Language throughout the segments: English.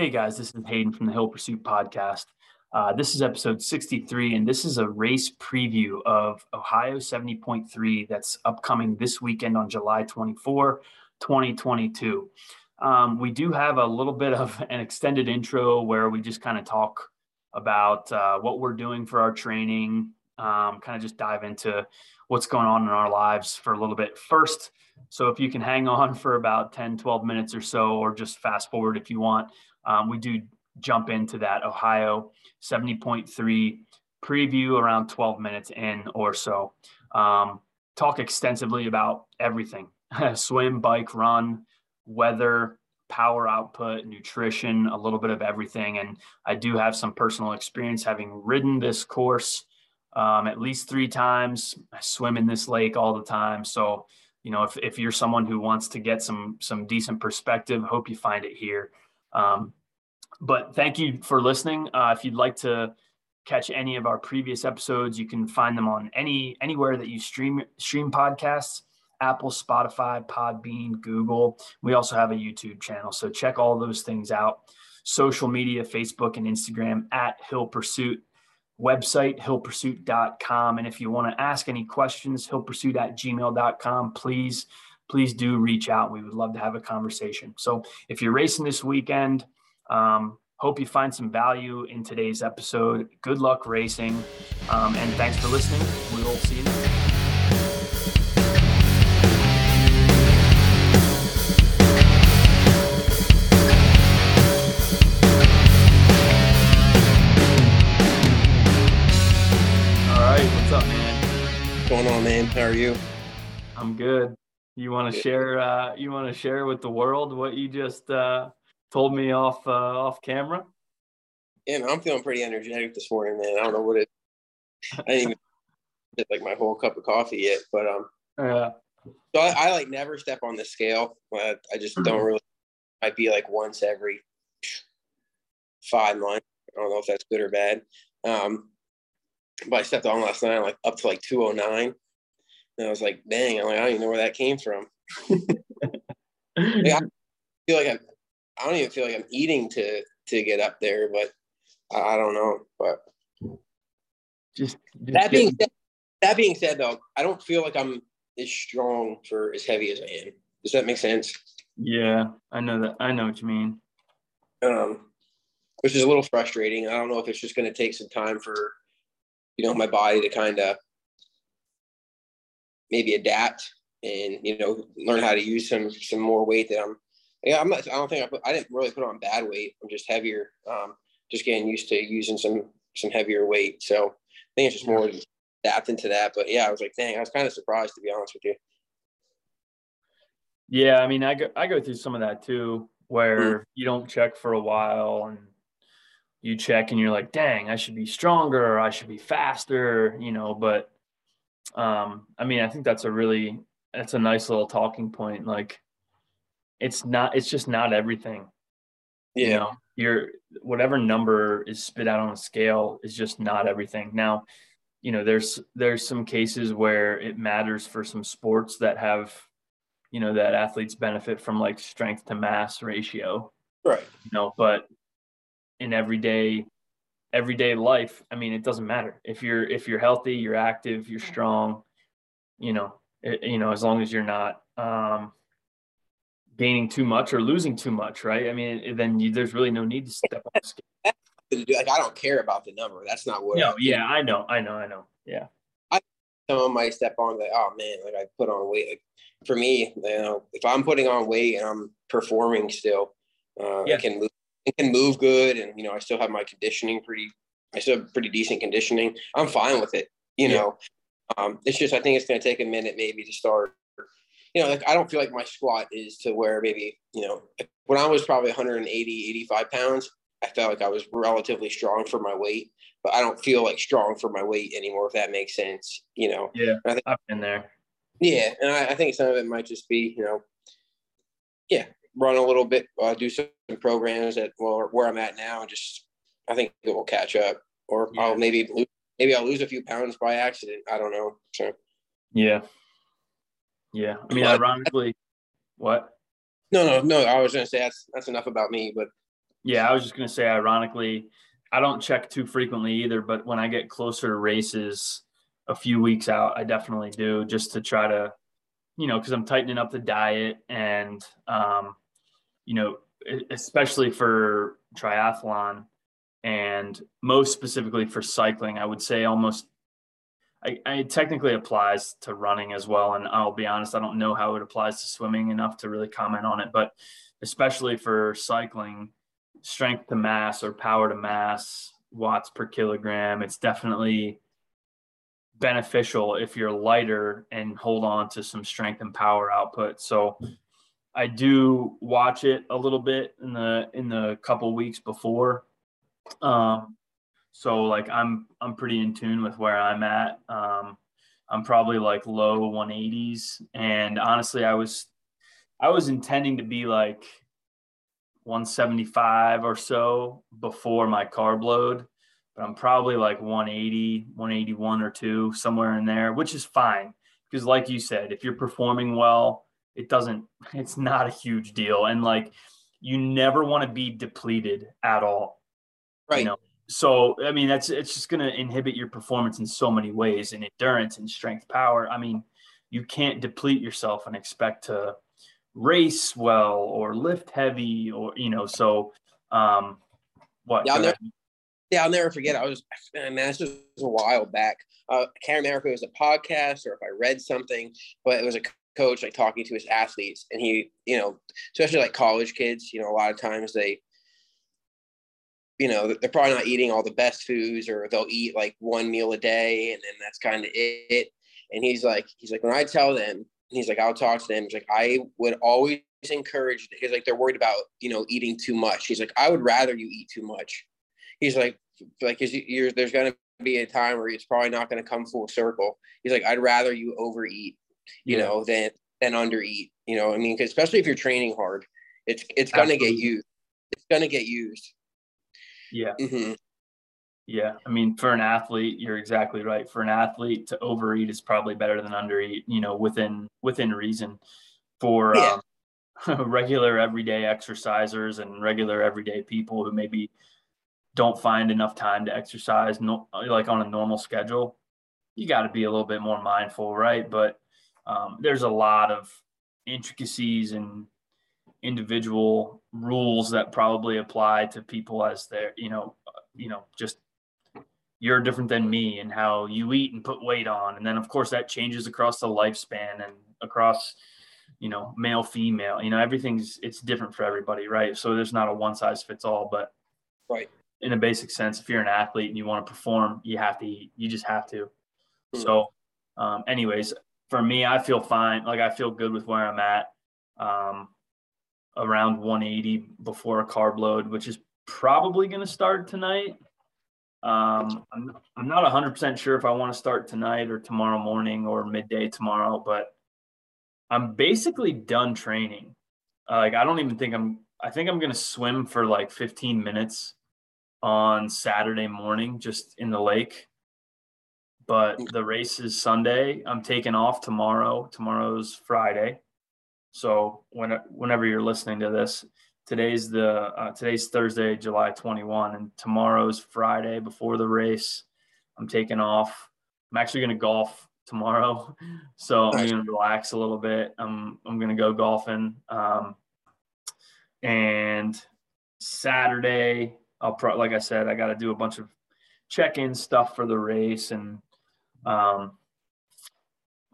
Hey guys, this is Hayden from the Hill Pursuit Podcast. Uh, this is episode 63, and this is a race preview of Ohio 70.3 that's upcoming this weekend on July 24, 2022. Um, we do have a little bit of an extended intro where we just kind of talk about uh, what we're doing for our training, um, kind of just dive into what's going on in our lives for a little bit first. So if you can hang on for about 10, 12 minutes or so, or just fast forward if you want, um, we do jump into that Ohio 70.3 preview around 12 minutes in or so. Um, talk extensively about everything swim, bike, run, weather, power output, nutrition, a little bit of everything. And I do have some personal experience having ridden this course um, at least three times. I swim in this lake all the time. So, you know, if, if you're someone who wants to get some some decent perspective, hope you find it here. Um, but thank you for listening. Uh, if you'd like to catch any of our previous episodes, you can find them on any anywhere that you stream stream podcasts. Apple, Spotify, Podbean, Google. We also have a YouTube channel. So check all those things out. Social media, Facebook and Instagram at Hill Pursuit. Website, hillpursuit.com. And if you want to ask any questions, hillpursuit at gmail.com, please, please do reach out. We would love to have a conversation. So if you're racing this weekend, um, hope you find some value in today's episode. Good luck racing. Um, and thanks for listening. We'll see you next time. going on, man? How are you? I'm good. You want to share? Uh, you want to share with the world what you just uh, told me off uh, off camera? Yeah, man, I'm feeling pretty energetic this morning, man. I don't know what it. I didn't even get like my whole cup of coffee yet, but um. Yeah. So I, I like never step on the scale. I, I just don't mm-hmm. really. Might be like once every five months. I don't know if that's good or bad. Um, but I stepped on last night, like up to like 209. And I was like, dang, I'm like, I don't even know where that came from. I feel like I'm, I don't even feel like I'm eating to to get up there, but I, I don't know. But just, just that being said, that being said, though, I don't feel like I'm as strong for as heavy as I am. Does that make sense? Yeah, I know that. I know what you mean. Um, which is a little frustrating. I don't know if it's just going to take some time for you know my body to kind of maybe adapt and you know learn how to use some some more weight that I'm yeah I'm not I don't think I put, I didn't really put on bad weight I'm just heavier um just getting used to using some some heavier weight so I think it's just more adapting to that but yeah I was like dang I was kind of surprised to be honest with you yeah I mean I go I go through some of that too where mm-hmm. you don't check for a while and you check and you're like, dang, I should be stronger, I should be faster, you know. But um, I mean, I think that's a really that's a nice little talking point. Like it's not it's just not everything. Yeah. You know, your whatever number is spit out on a scale is just not everything. Now, you know, there's there's some cases where it matters for some sports that have, you know, that athletes benefit from like strength to mass ratio. Right. You know, but in everyday everyday life i mean it doesn't matter if you're if you're healthy you're active you're strong you know it, you know as long as you're not um gaining too much or losing too much right i mean then you, there's really no need to step on the scale like i don't care about the number that's not what no, yeah i know i know i know yeah I, someone might step on like oh man like i put on weight like for me you know if i'm putting on weight and i'm performing still uh, yeah. i can move can move good, and you know, I still have my conditioning pretty. I still have pretty decent conditioning. I'm fine with it. You know, um, it's just I think it's going to take a minute maybe to start. You know, like I don't feel like my squat is to where maybe you know when I was probably 180, 85 pounds, I felt like I was relatively strong for my weight, but I don't feel like strong for my weight anymore. If that makes sense, you know. Yeah, I think, I've been there. Yeah, and I, I think some of it might just be you know, yeah, run a little bit, uh, do some programs at well where I'm at now, and just I think it will catch up. Or yeah. I'll maybe lose, maybe I'll lose a few pounds by accident. I don't know. So yeah, yeah. I mean, but, ironically, what? No, no, no. I was going to say that's that's enough about me, but Yeah, I was just gonna say, ironically, I don't check too frequently either, but when I get closer to races, a few weeks out, I definitely do just to try to, you know, because I'm tightening up the diet and, um, you know, especially for triathlon and most specifically for cycling, I would say almost I, I, it technically applies to running as well. And I'll be honest, I don't know how it applies to swimming enough to really comment on it. But especially for cycling, strength to mass or power to mass, watts per kilogram, it's definitely beneficial if you're lighter and hold on to some strength and power output. So I do watch it a little bit in the in the couple weeks before. Um, so like I'm I'm pretty in tune with where I'm at. Um, I'm probably like low 180s, and honestly, I was I was intending to be like 175 or so before my carb load, but I'm probably like 180, 181 or two, somewhere in there, which is fine. Because like you said, if you're performing well, it doesn't, it's not a huge deal. And like you never want to be depleted at all. Right. You know? So I mean that's it's just gonna inhibit your performance in so many ways and endurance and strength power. I mean, you can't deplete yourself and expect to race well or lift heavy or you know so um what yeah, I'll never, yeah I'll never forget. I was man this was a while back. Uh, I can't remember if it was a podcast or if I read something but it was a coach like talking to his athletes and he you know especially like college kids you know a lot of times they you know they're probably not eating all the best foods or they'll eat like one meal a day and then that's kind of it and he's like he's like when i tell them he's like, I'll talk to them. He's like, I would always encourage. He's like, they're worried about you know eating too much. He's like, I would rather you eat too much. He's like, like, you're, there's gonna be a time where it's probably not gonna come full circle. He's like, I'd rather you overeat, you yeah. know, than than undereat. You know, I mean, especially if you're training hard, it's it's gonna Absolutely. get used. It's gonna get used. Yeah. Mm-hmm. Yeah, I mean, for an athlete, you're exactly right. For an athlete to overeat is probably better than undereat. You know, within within reason. For yeah. um, regular everyday exercisers and regular everyday people who maybe don't find enough time to exercise, no, like on a normal schedule, you got to be a little bit more mindful, right? But um, there's a lot of intricacies and individual rules that probably apply to people as they're, you know, you know, just you're different than me and how you eat and put weight on. And then of course that changes across the lifespan and across you know male female you know everything's it's different for everybody right? So there's not a one size fits all but right. in a basic sense if you're an athlete and you want to perform you have to eat you just have to. Mm-hmm. so um, anyways for me i feel fine like i feel good with where i'm at. Um, around 180 before a carb load which is probably going to start tonight um, I'm, I'm not 100% sure if I want to start tonight or tomorrow morning or midday tomorrow, but I'm basically done training. Uh, like, I don't even think I'm, I think I'm going to swim for like 15 minutes on Saturday morning just in the lake. But the race is Sunday. I'm taking off tomorrow. Tomorrow's Friday. So when, whenever you're listening to this, today's the uh, today's Thursday, July 21, and tomorrow's Friday before the race. I'm taking off. I'm actually going to golf tomorrow, so I'm going to relax a little bit. I'm I'm going to go golfing, um, and Saturday I'll pro- like I said I got to do a bunch of check-in stuff for the race, and um,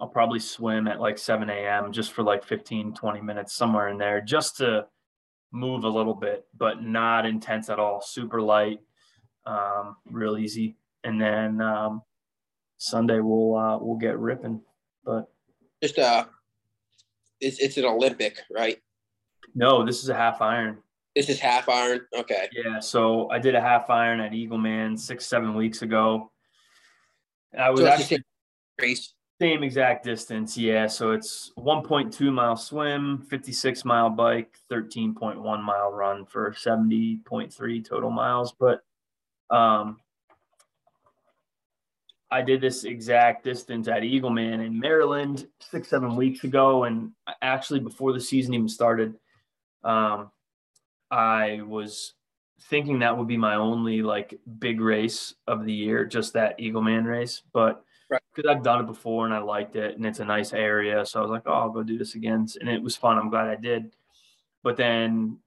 I'll probably swim at like 7 a.m. just for like 15, 20 minutes somewhere in there, just to move a little bit, but not intense at all. Super light, um, real easy. And then um, Sunday we'll uh, we'll get ripping. But just uh, it's it's an Olympic, right? No, this is a half iron. This is half iron. Okay. Yeah. So I did a half iron at Eagleman six seven weeks ago. I was so actually race. Same exact distance, yeah. So it's 1.2 mile swim, 56 mile bike, 13.1 mile run for 70.3 total miles. But um, I did this exact distance at Eagleman in Maryland six, seven weeks ago. And actually, before the season even started, um, I was thinking that would be my only like big race of the year, just that Eagleman race. But because right. I've done it before and I liked it and it's a nice area. So I was like, oh, I'll go do this again. And it was fun. I'm glad I did. But then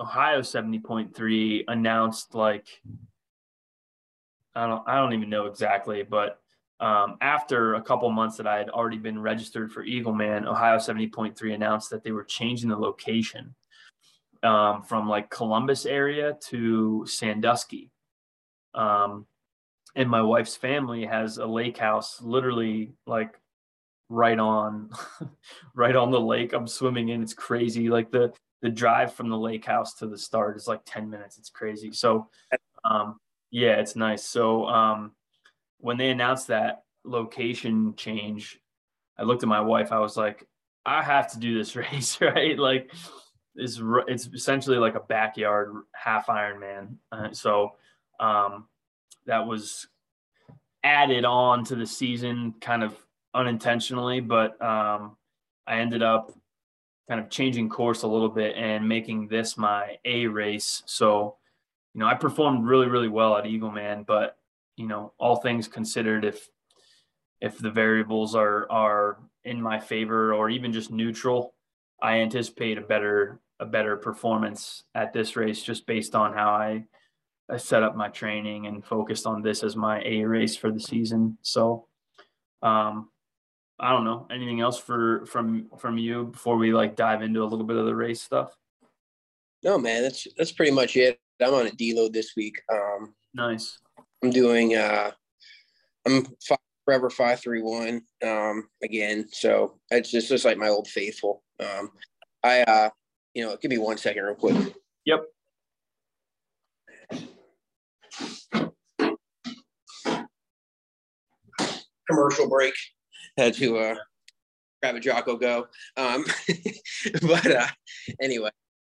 Ohio 70.3 announced like I don't I don't even know exactly, but um, after a couple months that I had already been registered for Eagleman, Ohio 70.3 announced that they were changing the location um, from like Columbus area to Sandusky. Um, and my wife's family has a lake house literally like right on right on the lake. I'm swimming in. It's crazy. Like the the drive from the lake house to the start is like 10 minutes. It's crazy. So um yeah it's nice. So um when they announced that location change i looked at my wife. I was like i have to do this race right? Like it's it's essentially like a backyard half ironman. Uh, so um that was added on to the season kind of unintentionally, but um, I ended up kind of changing course a little bit and making this my A race. So, you know, I performed really, really well at Eagleman, but you know, all things considered, if if the variables are are in my favor or even just neutral, I anticipate a better a better performance at this race just based on how I I set up my training and focused on this as my A race for the season. So, um, I don't know anything else for from from you before we like dive into a little bit of the race stuff. No, man, that's that's pretty much it. I'm on a deload this week. Um, nice. I'm doing. uh I'm five, forever five three one. Um, again, so it's just just like my old faithful. Um, I uh, you know, give me one second, real quick. Yep. Commercial break. Had to uh, grab a Jocko go. Um, but uh, anyway,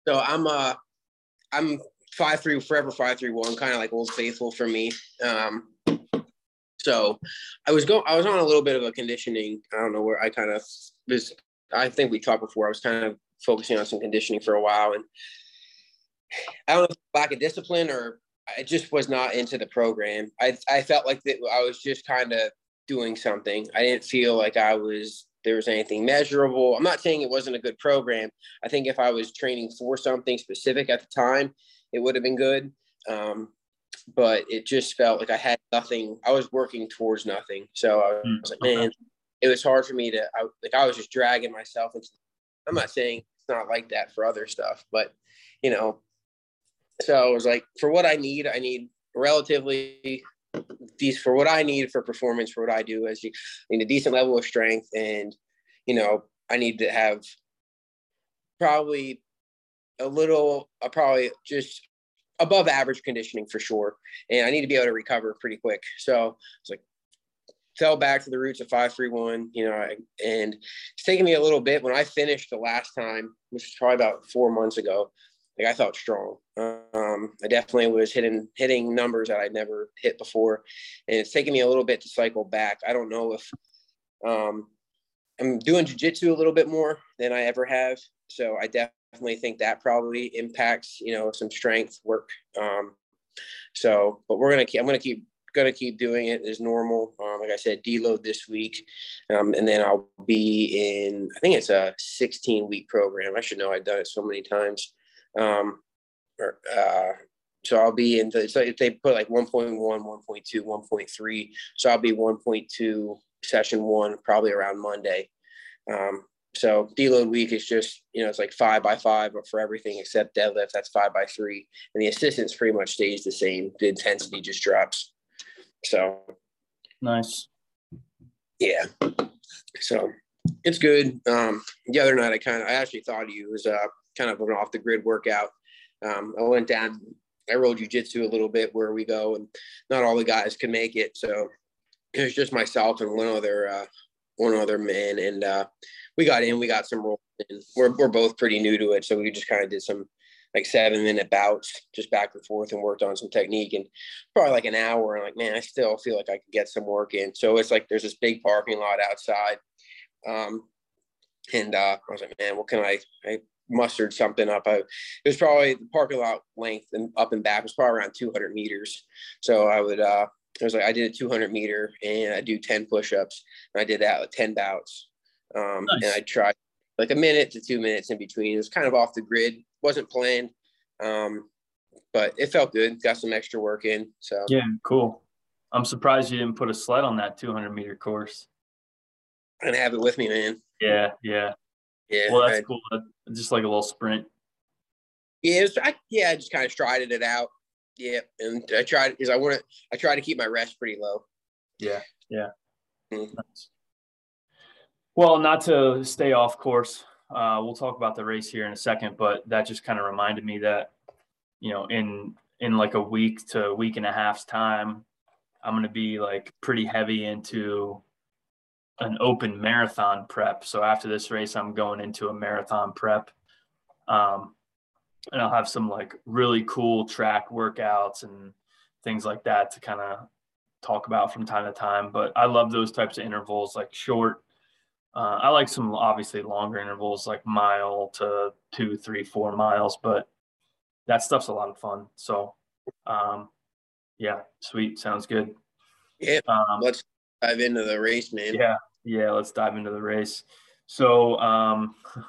so I'm uh, I'm five three forever five three one, kind of like old faithful for me. Um, so I was going, I was on a little bit of a conditioning. I don't know where I kind of was. I think we talked before. I was kind of focusing on some conditioning for a while, and I don't know lack of discipline or I just was not into the program. I I felt like that I was just kind of doing something. I didn't feel like I was there was anything measurable. I'm not saying it wasn't a good program. I think if I was training for something specific at the time, it would have been good. Um, but it just felt like I had nothing. I was working towards nothing. So I was like, hmm, man, it was hard for me to. I, like I was just dragging myself into. I'm not saying it's not like that for other stuff, but you know. So I was like, for what I need, I need relatively these for what I need for performance for what I do as you need a decent level of strength and you know I need to have probably a little uh, probably just above average conditioning for sure. And I need to be able to recover pretty quick. So it's like fell back to the roots of 531 you know I, and it's taken me a little bit. When I finished the last time which was probably about four months ago like I felt strong. Um, I definitely was hitting hitting numbers that I'd never hit before, and it's taken me a little bit to cycle back. I don't know if um, I'm doing jujitsu a little bit more than I ever have, so I definitely think that probably impacts you know some strength work. Um, so, but we're gonna keep. I'm gonna keep gonna keep doing it as normal. Um, like I said, deload this week, um, and then I'll be in. I think it's a 16 week program. I should know. I've done it so many times. Um, or, uh, so I'll be in the, so if they put like 1.1, 1.2, 1.3, so I'll be 1.2 session one, probably around Monday. Um, so deload week is just, you know, it's like five by five, but for everything except deadlift, that's five by three. And the assistance pretty much stays the same. The intensity just drops. So nice. Yeah. So it's good. Um, the other night I kind of, I actually thought of you was, uh, kind of an off the grid workout. Um, I went down, I rolled jujitsu a little bit where we go, and not all the guys can make it. So it was just myself and one other, uh, one other man, and uh, we got in. We got some rolls. And we're we're both pretty new to it, so we just kind of did some like seven minute bouts, just back and forth, and worked on some technique. And probably like an hour, and like, man, I still feel like I could get some work in. So it's like there's this big parking lot outside. Um, and uh, I was like, man, what can I, I mustered something up. I, it was probably the parking lot length and up and back was probably around 200 meters. So I would, uh, I was like, I did a 200 meter and I do 10 push-ups. And I did that with 10 bouts. Um, nice. And I tried like a minute to two minutes in between. It was kind of off the grid, wasn't planned, um, but it felt good. Got some extra work in. So yeah, cool. I'm surprised you didn't put a sled on that 200 meter course. I didn't have it with me, man. Yeah, yeah, yeah. Well, that's I, cool. Just like a little sprint. Yeah, was, I, yeah. I just kind of strided it out. Yeah, and I tried because I want to. I try to keep my rest pretty low. Yeah, yeah. Mm-hmm. Well, not to stay off course. Uh, we'll talk about the race here in a second, but that just kind of reminded me that, you know, in in like a week to a week and a half's time, I'm going to be like pretty heavy into an open marathon prep. So after this race, I'm going into a marathon prep. Um, and I'll have some like really cool track workouts and things like that to kind of talk about from time to time. But I love those types of intervals, like short. Uh, I like some obviously longer intervals, like mile to two, three, four miles, but that stuff's a lot of fun. So, um, yeah, sweet. Sounds good. Yeah. Um, let's dive into the race, man. Yeah. Yeah. Let's dive into the race. So, um,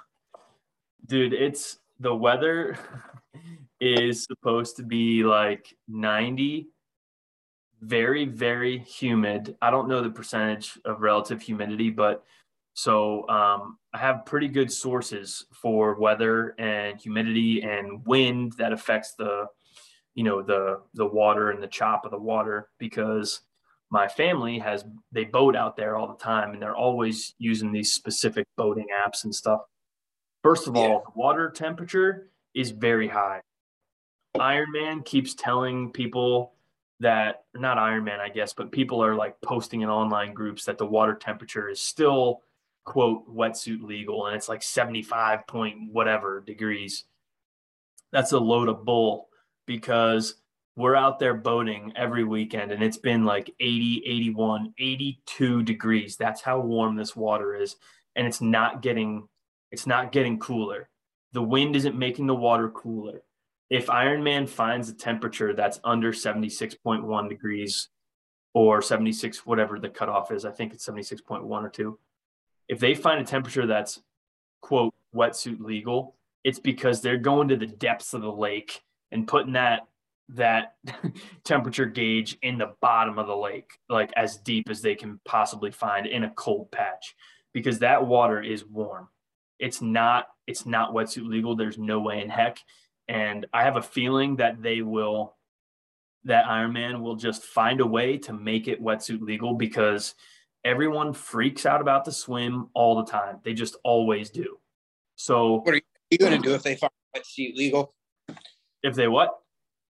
dude, it's the weather is supposed to be like 90 very very humid i don't know the percentage of relative humidity but so um, i have pretty good sources for weather and humidity and wind that affects the you know the the water and the chop of the water because my family has they boat out there all the time and they're always using these specific boating apps and stuff. First of all the water temperature is very high. Ironman keeps telling people that not Ironman, I guess, but people are like posting in online groups that the water temperature is still quote wetsuit legal and it's like 75 point whatever degrees. That's a load of bull because we're out there boating every weekend and it's been like 80, 81, 82 degrees. That's how warm this water is. And it's not getting it's not getting cooler. The wind isn't making the water cooler if Ironman finds a temperature that's under 76.1 degrees or 76, whatever the cutoff is, I think it's 76.1 or two. If they find a temperature that's quote wetsuit legal, it's because they're going to the depths of the lake and putting that that temperature gauge in the bottom of the lake, like as deep as they can possibly find in a cold patch, because that water is warm. It's not it's not wetsuit legal. There's no way in heck and I have a feeling that they will, that Ironman will just find a way to make it wetsuit legal because everyone freaks out about the swim all the time. They just always do. So, what are you going to do if they find wetsuit legal? If they what?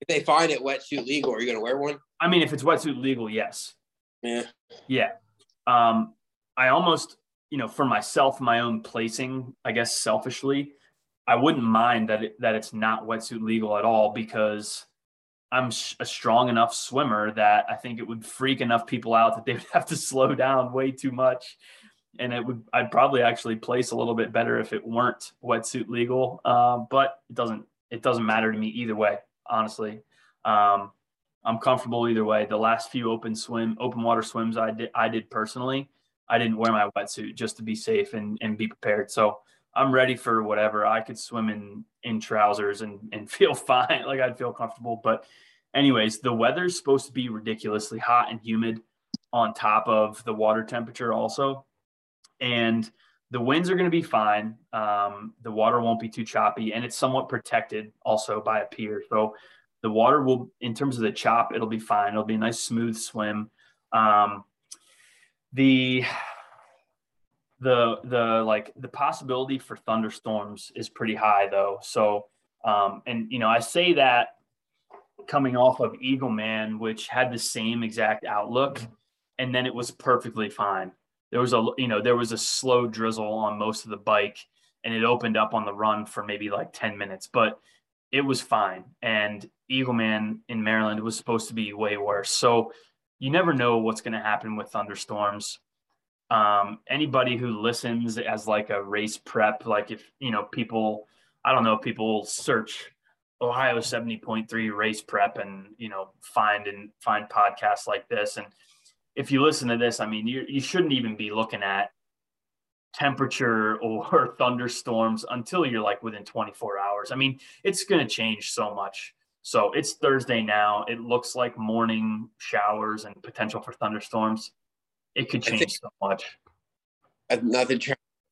If they find it wetsuit legal, are you going to wear one? I mean, if it's wetsuit legal, yes. Yeah. Yeah. Um, I almost, you know, for myself, my own placing, I guess selfishly, I wouldn't mind that it, that it's not wetsuit legal at all because I'm a strong enough swimmer that I think it would freak enough people out that they would have to slow down way too much. And it would, I'd probably actually place a little bit better if it weren't wetsuit legal. Uh, but it doesn't, it doesn't matter to me either way, honestly. Um, I'm comfortable either way. The last few open swim, open water swims I did, I did personally, I didn't wear my wetsuit just to be safe and, and be prepared. So I'm ready for whatever. I could swim in in trousers and and feel fine. Like I'd feel comfortable. But anyways, the weather's supposed to be ridiculously hot and humid on top of the water temperature also. And the winds are going to be fine. Um, the water won't be too choppy, and it's somewhat protected also by a pier. So the water will, in terms of the chop, it'll be fine. It'll be a nice smooth swim. Um, the the the like the possibility for thunderstorms is pretty high though. So um, and you know I say that coming off of Eagleman, which had the same exact outlook, and then it was perfectly fine. There was a you know there was a slow drizzle on most of the bike, and it opened up on the run for maybe like ten minutes, but it was fine. And Eagleman in Maryland was supposed to be way worse. So you never know what's going to happen with thunderstorms um, anybody who listens as like a race prep, like if you know people I don't know, if people search Ohio 70.3 race prep and, you know, find and find podcasts like this. And if you listen to this, I mean, you, you shouldn't even be looking at temperature or thunderstorms until you're like within 24 hours. I mean, it's going to change so much. So it's Thursday now. It looks like morning showers and potential for thunderstorms. It could change think, so much. Nothing.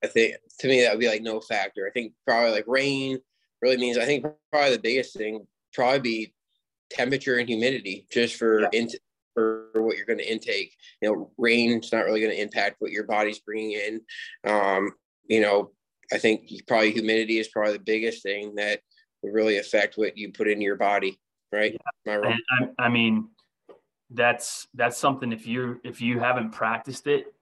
I think to me that would be like no factor. I think probably like rain really means. I think probably the biggest thing probably be temperature and humidity just for yeah. in, what you're going to intake. You know, rain's not really going to impact what your body's bringing in. Um, you know, I think probably humidity is probably the biggest thing that would really affect what you put into your body, right? Yeah. I, I, I mean, that's that's something. If you if you haven't practiced it,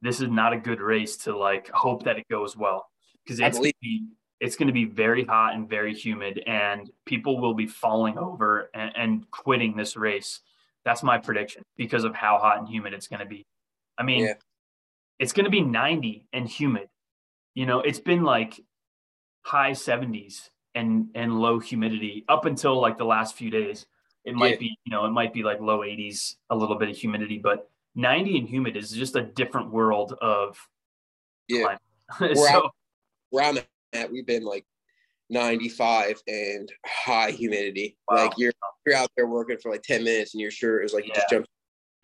this is not a good race to like hope that it goes well because it's gonna be, it's going to be very hot and very humid, and people will be falling over and, and quitting this race. That's my prediction because of how hot and humid it's going to be. I mean, yeah. it's going to be 90 and humid. You know, it's been like high 70s and and low humidity up until like the last few days. It might yeah. be, you know, it might be like low 80s, a little bit of humidity, but 90 and humid is just a different world of yeah. where, so, where I'm at, we've been like 95 and high humidity. Wow. Like you're you're out there working for like 10 minutes and your shirt is like you yeah. just jumped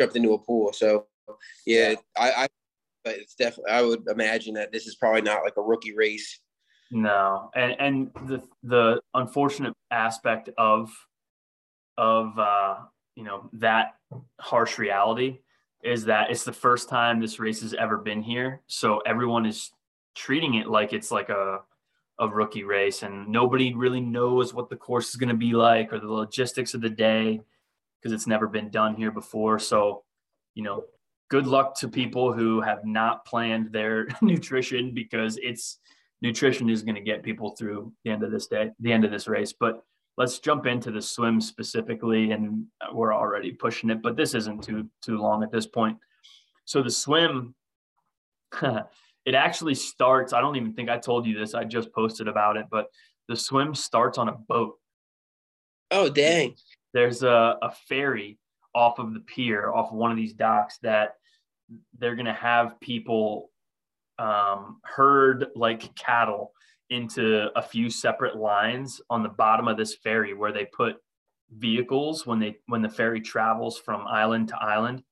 jumped into a pool. So yeah, yeah. I, I but it's definitely I would imagine that this is probably not like a rookie race no, and and the the unfortunate aspect of of uh, you know that harsh reality is that it's the first time this race has ever been here, so everyone is treating it like it's like a a rookie race, and nobody really knows what the course is going to be like or the logistics of the day because it's never been done here before. So, you know, good luck to people who have not planned their nutrition because it's nutrition is going to get people through the end of this day, the end of this race. But let's jump into the swim specifically, and we're already pushing it, but this isn't too too long at this point. So the swim, it actually starts. I don't even think I told you this. I just posted about it, but the swim starts on a boat. Oh dang! There's a, a ferry off of the pier, off of one of these docks that they're going to have people um, herd like cattle into a few separate lines on the bottom of this ferry where they put vehicles when they when the ferry travels from island to island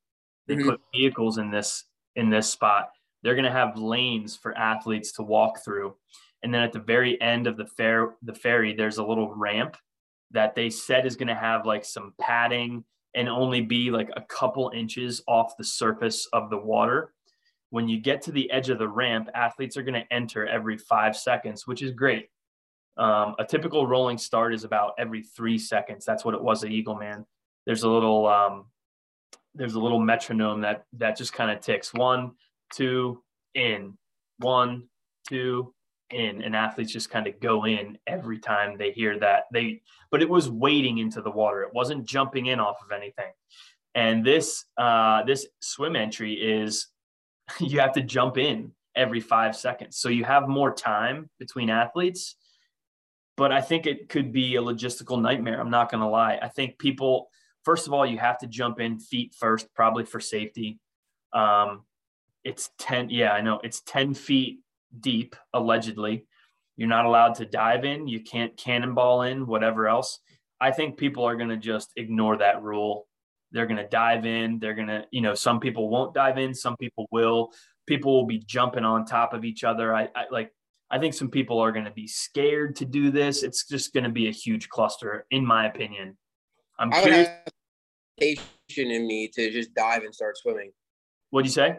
they mm-hmm. put vehicles in this in this spot they're going to have lanes for athletes to walk through and then at the very end of the fair the ferry there's a little ramp that they said is going to have like some padding and only be like a couple inches off the surface of the water when you get to the edge of the ramp, athletes are going to enter every five seconds, which is great. Um, a typical rolling start is about every three seconds. That's what it was at Eagleman. There's a little um, there's a little metronome that that just kind of ticks one, two, in, one, two, in, and athletes just kind of go in every time they hear that. They but it was wading into the water. It wasn't jumping in off of anything. And this uh, this swim entry is you have to jump in every five seconds. So you have more time between athletes. But I think it could be a logistical nightmare. I'm not going to lie. I think people, first of all, you have to jump in feet first, probably for safety. Um, it's 10, yeah, I know. It's 10 feet deep, allegedly. You're not allowed to dive in. You can't cannonball in, whatever else. I think people are going to just ignore that rule they're going to dive in. They're going to, you know, some people won't dive in, some people will. People will be jumping on top of each other. I, I like, I think some people are going to be scared to do this. It's just going to be a huge cluster, in my opinion. I'm I curious. in me to just dive and start swimming. What'd you say?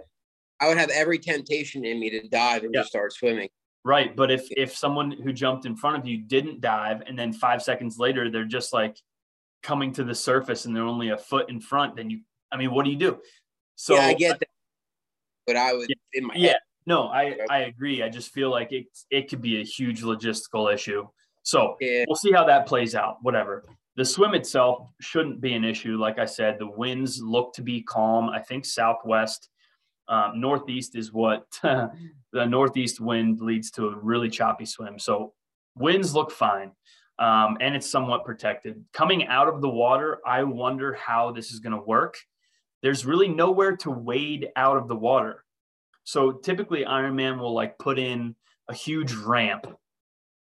I would have every temptation in me to dive and just start swimming. Right, but if if someone who jumped in front of you didn't dive, and then five seconds later they're just like, coming to the surface and they're only a foot in front, then you, I mean, what do you do? So yeah, I get that, but I would yeah, in my yeah. Head. No, I I agree. I just feel like it it could be a huge logistical issue. So yeah. we'll see how that plays out. Whatever. The swim itself shouldn't be an issue. Like I said, the winds look to be calm. I think southwest, um, northeast is what the northeast wind leads to a really choppy swim. So winds look fine. Um, and it's somewhat protected. Coming out of the water, I wonder how this is going to work. There's really nowhere to wade out of the water. So typically, Ironman will like put in a huge ramp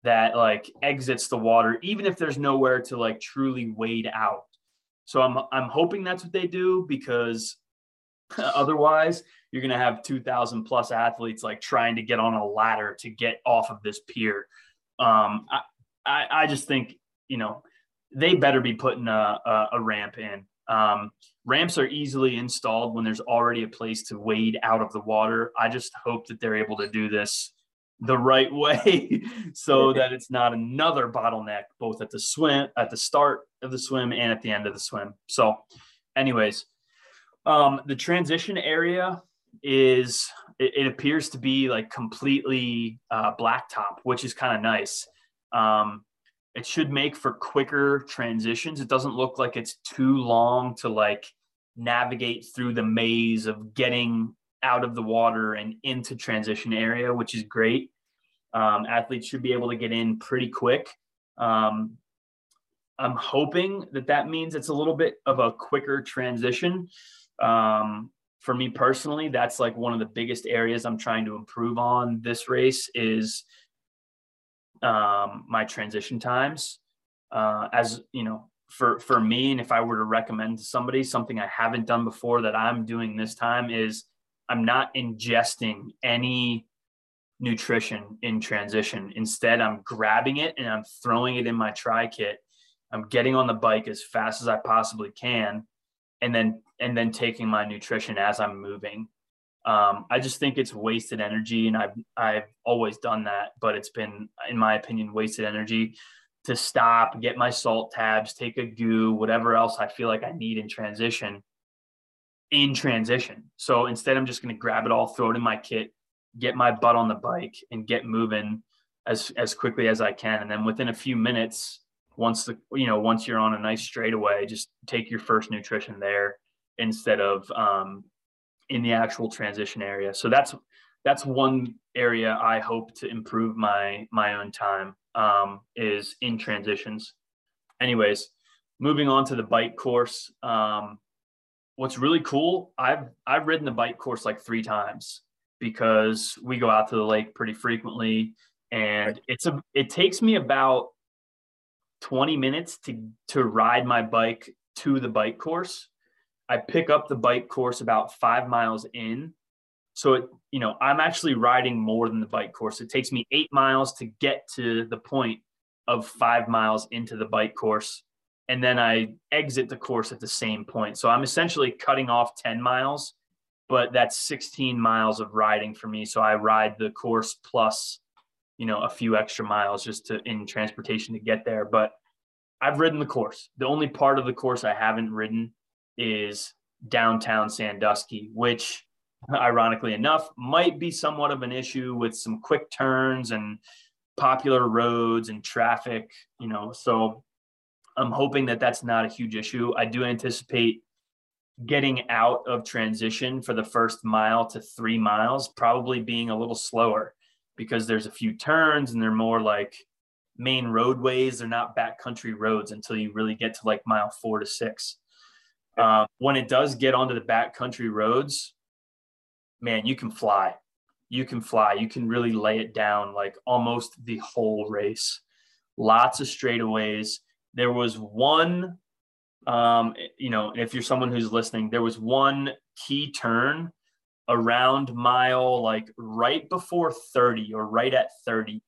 that like exits the water, even if there's nowhere to like truly wade out. So I'm I'm hoping that's what they do because otherwise you're gonna have 2,000 plus athletes like trying to get on a ladder to get off of this pier. Um, I, I, I just think you know they better be putting a, a, a ramp in. Um, ramps are easily installed when there's already a place to wade out of the water. I just hope that they're able to do this the right way so that it's not another bottleneck both at the swim at the start of the swim and at the end of the swim so anyways um, the transition area is it, it, appears to be like completely uh, blacktop which is kind of nice um, it should make for quicker transitions it doesn't look like it's too long to like navigate through the maze of getting out of the water and into transition area, which is great. Um, athletes should be able to get in pretty quick. Um, I'm hoping that that means it's a little bit of a quicker transition. Um, for me personally, that's like one of the biggest areas I'm trying to improve on this race is um, my transition times. Uh, as you know, for for me, and if I were to recommend to somebody something I haven't done before that I'm doing this time is I'm not ingesting any nutrition in transition. Instead, I'm grabbing it and I'm throwing it in my tri kit. I'm getting on the bike as fast as I possibly can, and then and then taking my nutrition as I'm moving. Um, I just think it's wasted energy, and I've I've always done that, but it's been, in my opinion, wasted energy to stop, get my salt tabs, take a goo, whatever else I feel like I need in transition, in transition. So instead, I'm just going to grab it all, throw it in my kit, get my butt on the bike, and get moving as as quickly as I can. And then within a few minutes, once the you know once you're on a nice straightaway, just take your first nutrition there instead of um, in the actual transition area. So that's that's one area I hope to improve my my own time um, is in transitions. Anyways, moving on to the bike course. Um, what's really cool, I've I've ridden the bike course like three times because we go out to the lake pretty frequently, and it's a it takes me about 20 minutes to to ride my bike to the bike course. I pick up the bike course about five miles in. So it, you know, I'm actually riding more than the bike course. It takes me eight miles to get to the point of five miles into the bike course and then I exit the course at the same point. So I'm essentially cutting off 10 miles, but that's 16 miles of riding for me. So I ride the course plus, you know, a few extra miles just to in transportation to get there. But I've ridden the course. The only part of the course I haven't ridden is downtown Sandusky, which ironically enough might be somewhat of an issue with some quick turns and popular roads and traffic, you know. So I'm hoping that that's not a huge issue. I do anticipate getting out of transition for the first mile to three miles, probably being a little slower because there's a few turns and they're more like main roadways. They're not backcountry roads until you really get to like mile four to six. Uh, when it does get onto the backcountry roads, man, you can fly. You can fly. You can really lay it down like almost the whole race. Lots of straightaways there was one um, you know if you're someone who's listening there was one key turn around mile like right before 30 or right at 30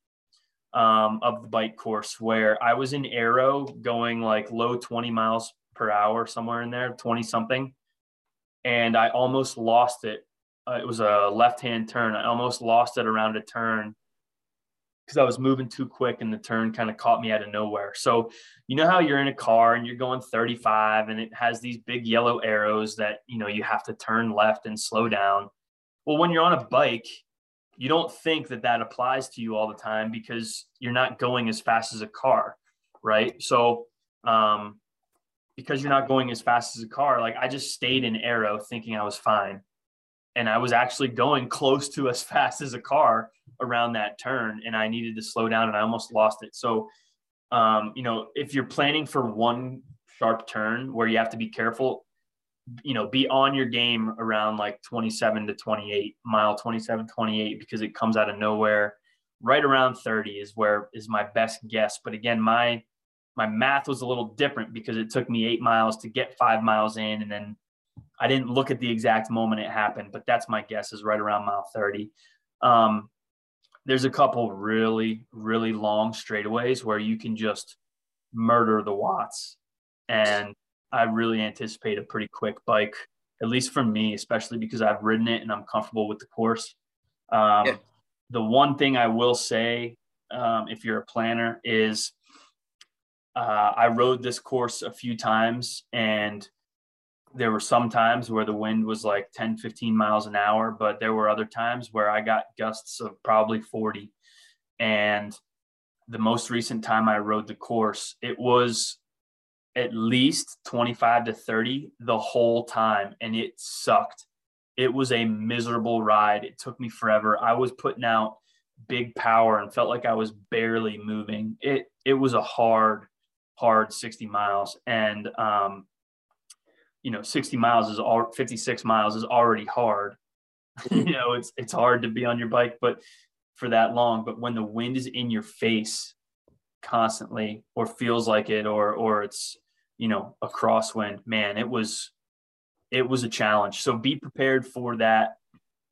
um, of the bike course where i was in aero going like low 20 miles per hour somewhere in there 20 something and i almost lost it uh, it was a left hand turn i almost lost it around a turn because I was moving too quick and the turn kind of caught me out of nowhere. So, you know how you're in a car and you're going 35 and it has these big yellow arrows that, you know, you have to turn left and slow down. Well, when you're on a bike, you don't think that that applies to you all the time because you're not going as fast as a car, right? So, um, because you're not going as fast as a car, like I just stayed in aero thinking I was fine. and I was actually going close to as fast as a car around that turn, and I needed to slow down, and I almost lost it. So, um, you know, if you're planning for one sharp turn where you have to be careful, you know, be on your game around like 27 to 28 mile, 27, 28, because it comes out of nowhere. Right around 30 is where is my best guess. But again, my my math was a little different because it took me eight miles to get five miles in, and then I didn't look at the exact moment it happened, but that's my guess is right around mile 30. Um, there's a couple really, really long straightaways where you can just murder the watts. And I really anticipate a pretty quick bike, at least for me, especially because I've ridden it and I'm comfortable with the course. Um, yeah. The one thing I will say, um, if you're a planner, is uh, I rode this course a few times and there were some times where the wind was like 10 15 miles an hour but there were other times where i got gusts of probably 40 and the most recent time i rode the course it was at least 25 to 30 the whole time and it sucked. It was a miserable ride. It took me forever. I was putting out big power and felt like i was barely moving. It it was a hard hard 60 miles and um you know 60 miles is all 56 miles is already hard. You know it's it's hard to be on your bike but for that long but when the wind is in your face constantly or feels like it or or it's you know a crosswind man it was it was a challenge. So be prepared for that.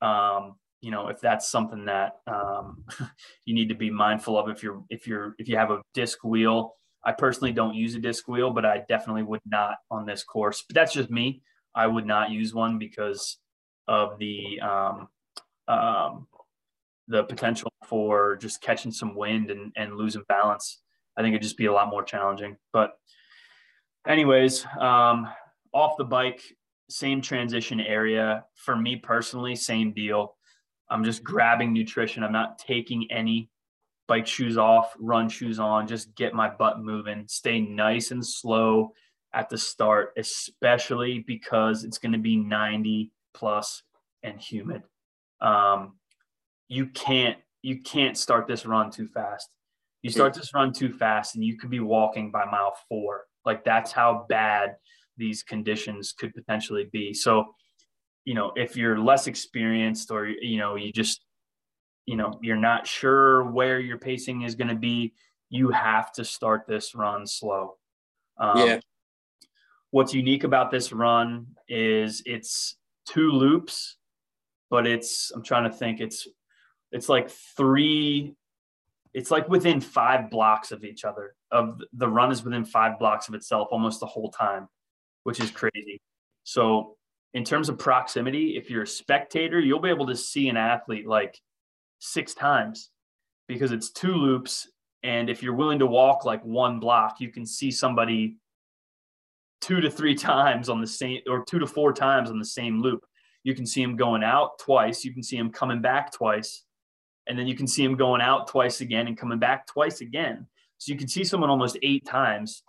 Um you know if that's something that um you need to be mindful of if you're if you're if you have a disc wheel I personally don't use a disc wheel, but I definitely would not on this course. But that's just me. I would not use one because of the um, um, the potential for just catching some wind and, and losing balance. I think it'd just be a lot more challenging. But, anyways, um, off the bike, same transition area. For me personally, same deal. I'm just grabbing nutrition. I'm not taking any bike shoes off, run shoes on, just get my butt moving, stay nice and slow at the start, especially because it's going to be 90 plus and humid. Um, you can't you can't start this run too fast. You start this run too fast, and you could be walking by mile four. Like that's how bad these conditions could potentially be. So, you know, if you're less experienced or you know you just you know you're not sure where your pacing is going to be you have to start this run slow. Um, yeah. what's unique about this run is it's two loops but it's i'm trying to think it's it's like three it's like within five blocks of each other of the run is within five blocks of itself almost the whole time which is crazy. So in terms of proximity if you're a spectator you'll be able to see an athlete like six times because it's two loops. And if you're willing to walk like one block, you can see somebody two to three times on the same or two to four times on the same loop. You can see him going out twice. You can see him coming back twice. And then you can see him going out twice again and coming back twice again. So you can see someone almost eight times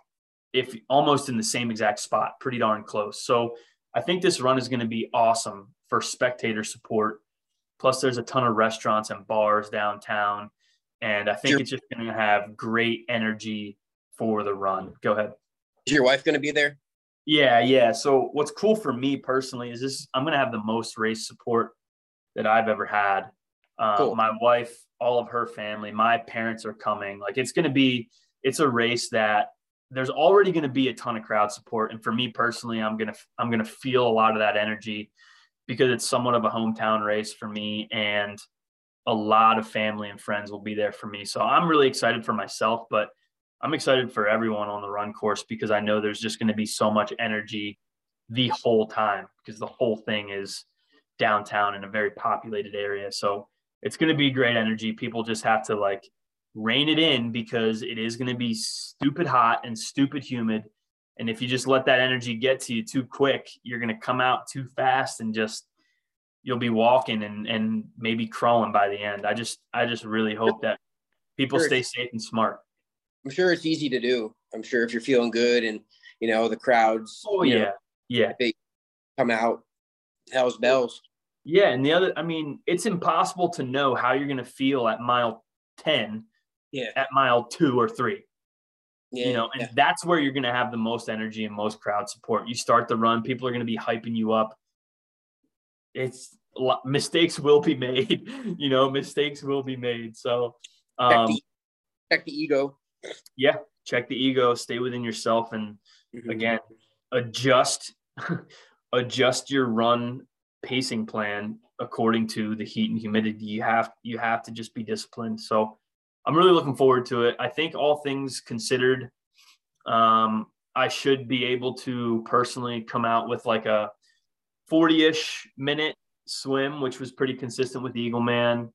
if almost in the same exact spot, pretty darn close. So I think this run is going to be awesome for spectator support Plus, there's a ton of restaurants and bars downtown. And I think sure. it's just going to have great energy for the run. Go ahead. Is your wife going to be there? Yeah, yeah. So what's cool for me personally is this: I'm going to have the most race support that I've ever had. Uh, cool. My wife, all of her family, my parents are coming. Like it's going to be, it's a race that there's already going to be a ton of crowd support, and for me personally, I'm gonna I'm gonna feel a lot of that energy because it's somewhat of a hometown race for me and a lot of family and friends will be there for me. So I'm really excited for myself, but I'm excited for everyone on the run course because I know there's just going to be so much energy the whole time because the whole thing is downtown in a very populated area. So it's going to be great energy. People just have to like rein it in because it is going to be stupid hot and stupid humid and if you just let that energy get to you too quick, you're going to come out too fast and just you'll be walking and and maybe crawling by the end. I just I just really hope that people sure stay safe and smart. I'm sure it's easy to do. I'm sure if you're feeling good and you know the crowds. Oh yeah, know, yeah. They come out, hell's bells. Yeah, and the other, I mean, it's impossible to know how you're going to feel at mile ten. Yeah. At mile two or three. Yeah, you know, and yeah. that's where you're going to have the most energy and most crowd support. You start the run, people are going to be hyping you up. It's mistakes will be made. you know, mistakes will be made. So, um, check, the, check the ego. Yeah, check the ego. Stay within yourself, and mm-hmm. again, adjust adjust your run pacing plan according to the heat and humidity. You have you have to just be disciplined. So I'm really looking forward to it. I think all things considered, um, I should be able to personally come out with like a 40-ish minute swim, which was pretty consistent with the Eagleman.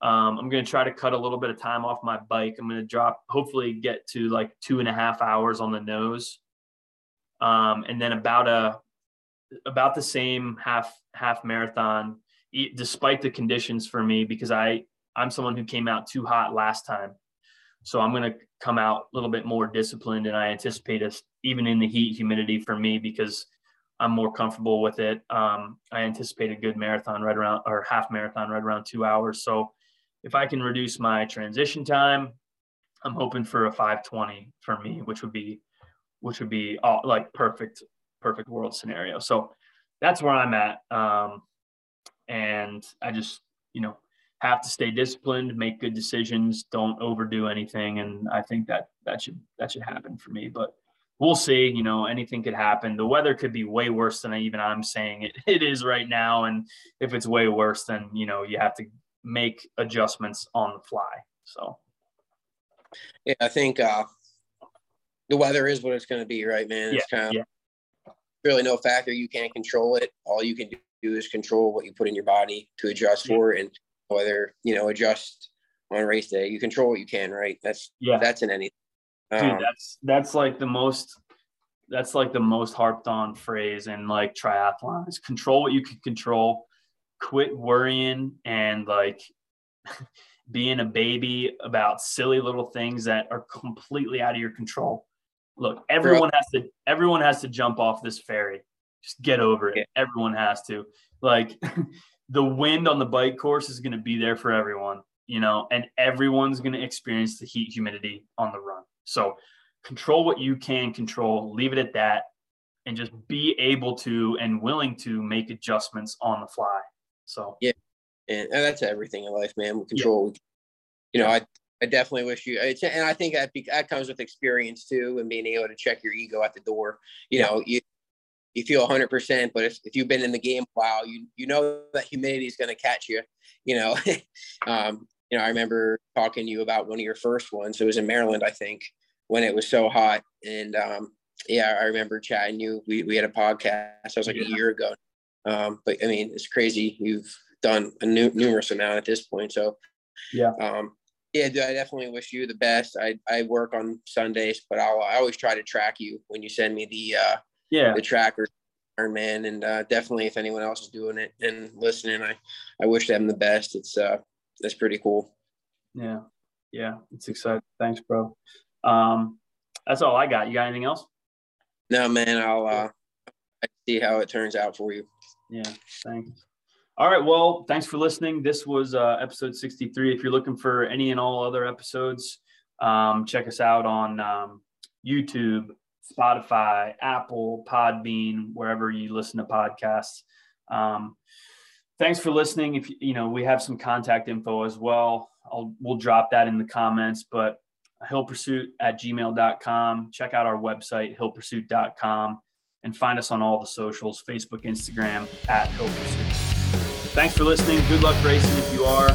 Um, I'm going to try to cut a little bit of time off my bike. I'm going to drop, hopefully, get to like two and a half hours on the nose, um, and then about a about the same half half marathon, despite the conditions for me, because I I'm someone who came out too hot last time. So I'm going to come out a little bit more disciplined, and I anticipate us even in the heat, humidity for me because I'm more comfortable with it. Um, I anticipate a good marathon right around or half marathon right around two hours. So if I can reduce my transition time, I'm hoping for a 520 for me, which would be which would be all, like perfect perfect world scenario. So that's where I'm at. Um, and I just you know have to stay disciplined, make good decisions, don't overdo anything, and I think that that should that should happen for me. But we'll see. You know, anything could happen. The weather could be way worse than even I'm saying it, it is right now, and if it's way worse, then you know you have to make adjustments on the fly. So, yeah, I think uh, the weather is what it's going to be, right, man? It's yeah, kind of yeah. really no factor. You can't control it. All you can do is control what you put in your body to adjust yeah. for, and whether you know adjust on race day. You control what you can, right? That's yeah. That's in anything. Dude, um, that's that's like the most that's like the most harped on phrase in like triathlon is control what you can control, quit worrying and like being a baby about silly little things that are completely out of your control. Look, everyone has to everyone has to jump off this ferry. Just get over it. Yeah. Everyone has to. Like the wind on the bike course is going to be there for everyone, you know, and everyone's going to experience the heat humidity on the run. So control what you can control, leave it at that, and just be able to and willing to make adjustments on the fly. So, yeah. And, that's everything in life, man. We control, yeah. you know, I, I definitely wish you, and I think that, that comes with experience too, and being able to check your ego at the door. You know, you, you feel 100% but if, if you've been in the game a while you you know that humidity is going to catch you you know? Um, you know i remember talking to you about one of your first ones. It was in maryland i think when it was so hot. And um, yeah i remember chatting you. We, we had a podcast. I was like yeah. a year ago. Um, but i mean it's crazy. You've done a new, numerous amount at this point. So yeah. um, yeah, dude, I definitely wish you the best. I, I work on Sundays, but I'll I always try to track you when you send me the uh, yeah. the tracker man and uh, definitely if anyone else is doing it and listening i i wish them the best. It's uh that's pretty cool. Yeah. Yeah. It's exciting. Thanks bro. Um that's all i got. You got anything else? No man. I'll uh I see how it turns out for you. Yeah. Thanks. All right. Well thanks for listening. This was uh episode 63 if you're looking for any and all other episodes um check us out on um youtube Spotify, Apple, Podbean, wherever you listen to podcasts. Um, thanks for listening. If you know, we have some contact info as well. I'll we'll drop that in the comments, but hillpursuit at gmail.com. Check out our website, hillpursuit.com, and find us on all the socials Facebook, Instagram at Hill Pursuit. Thanks for listening. Good luck racing if you are,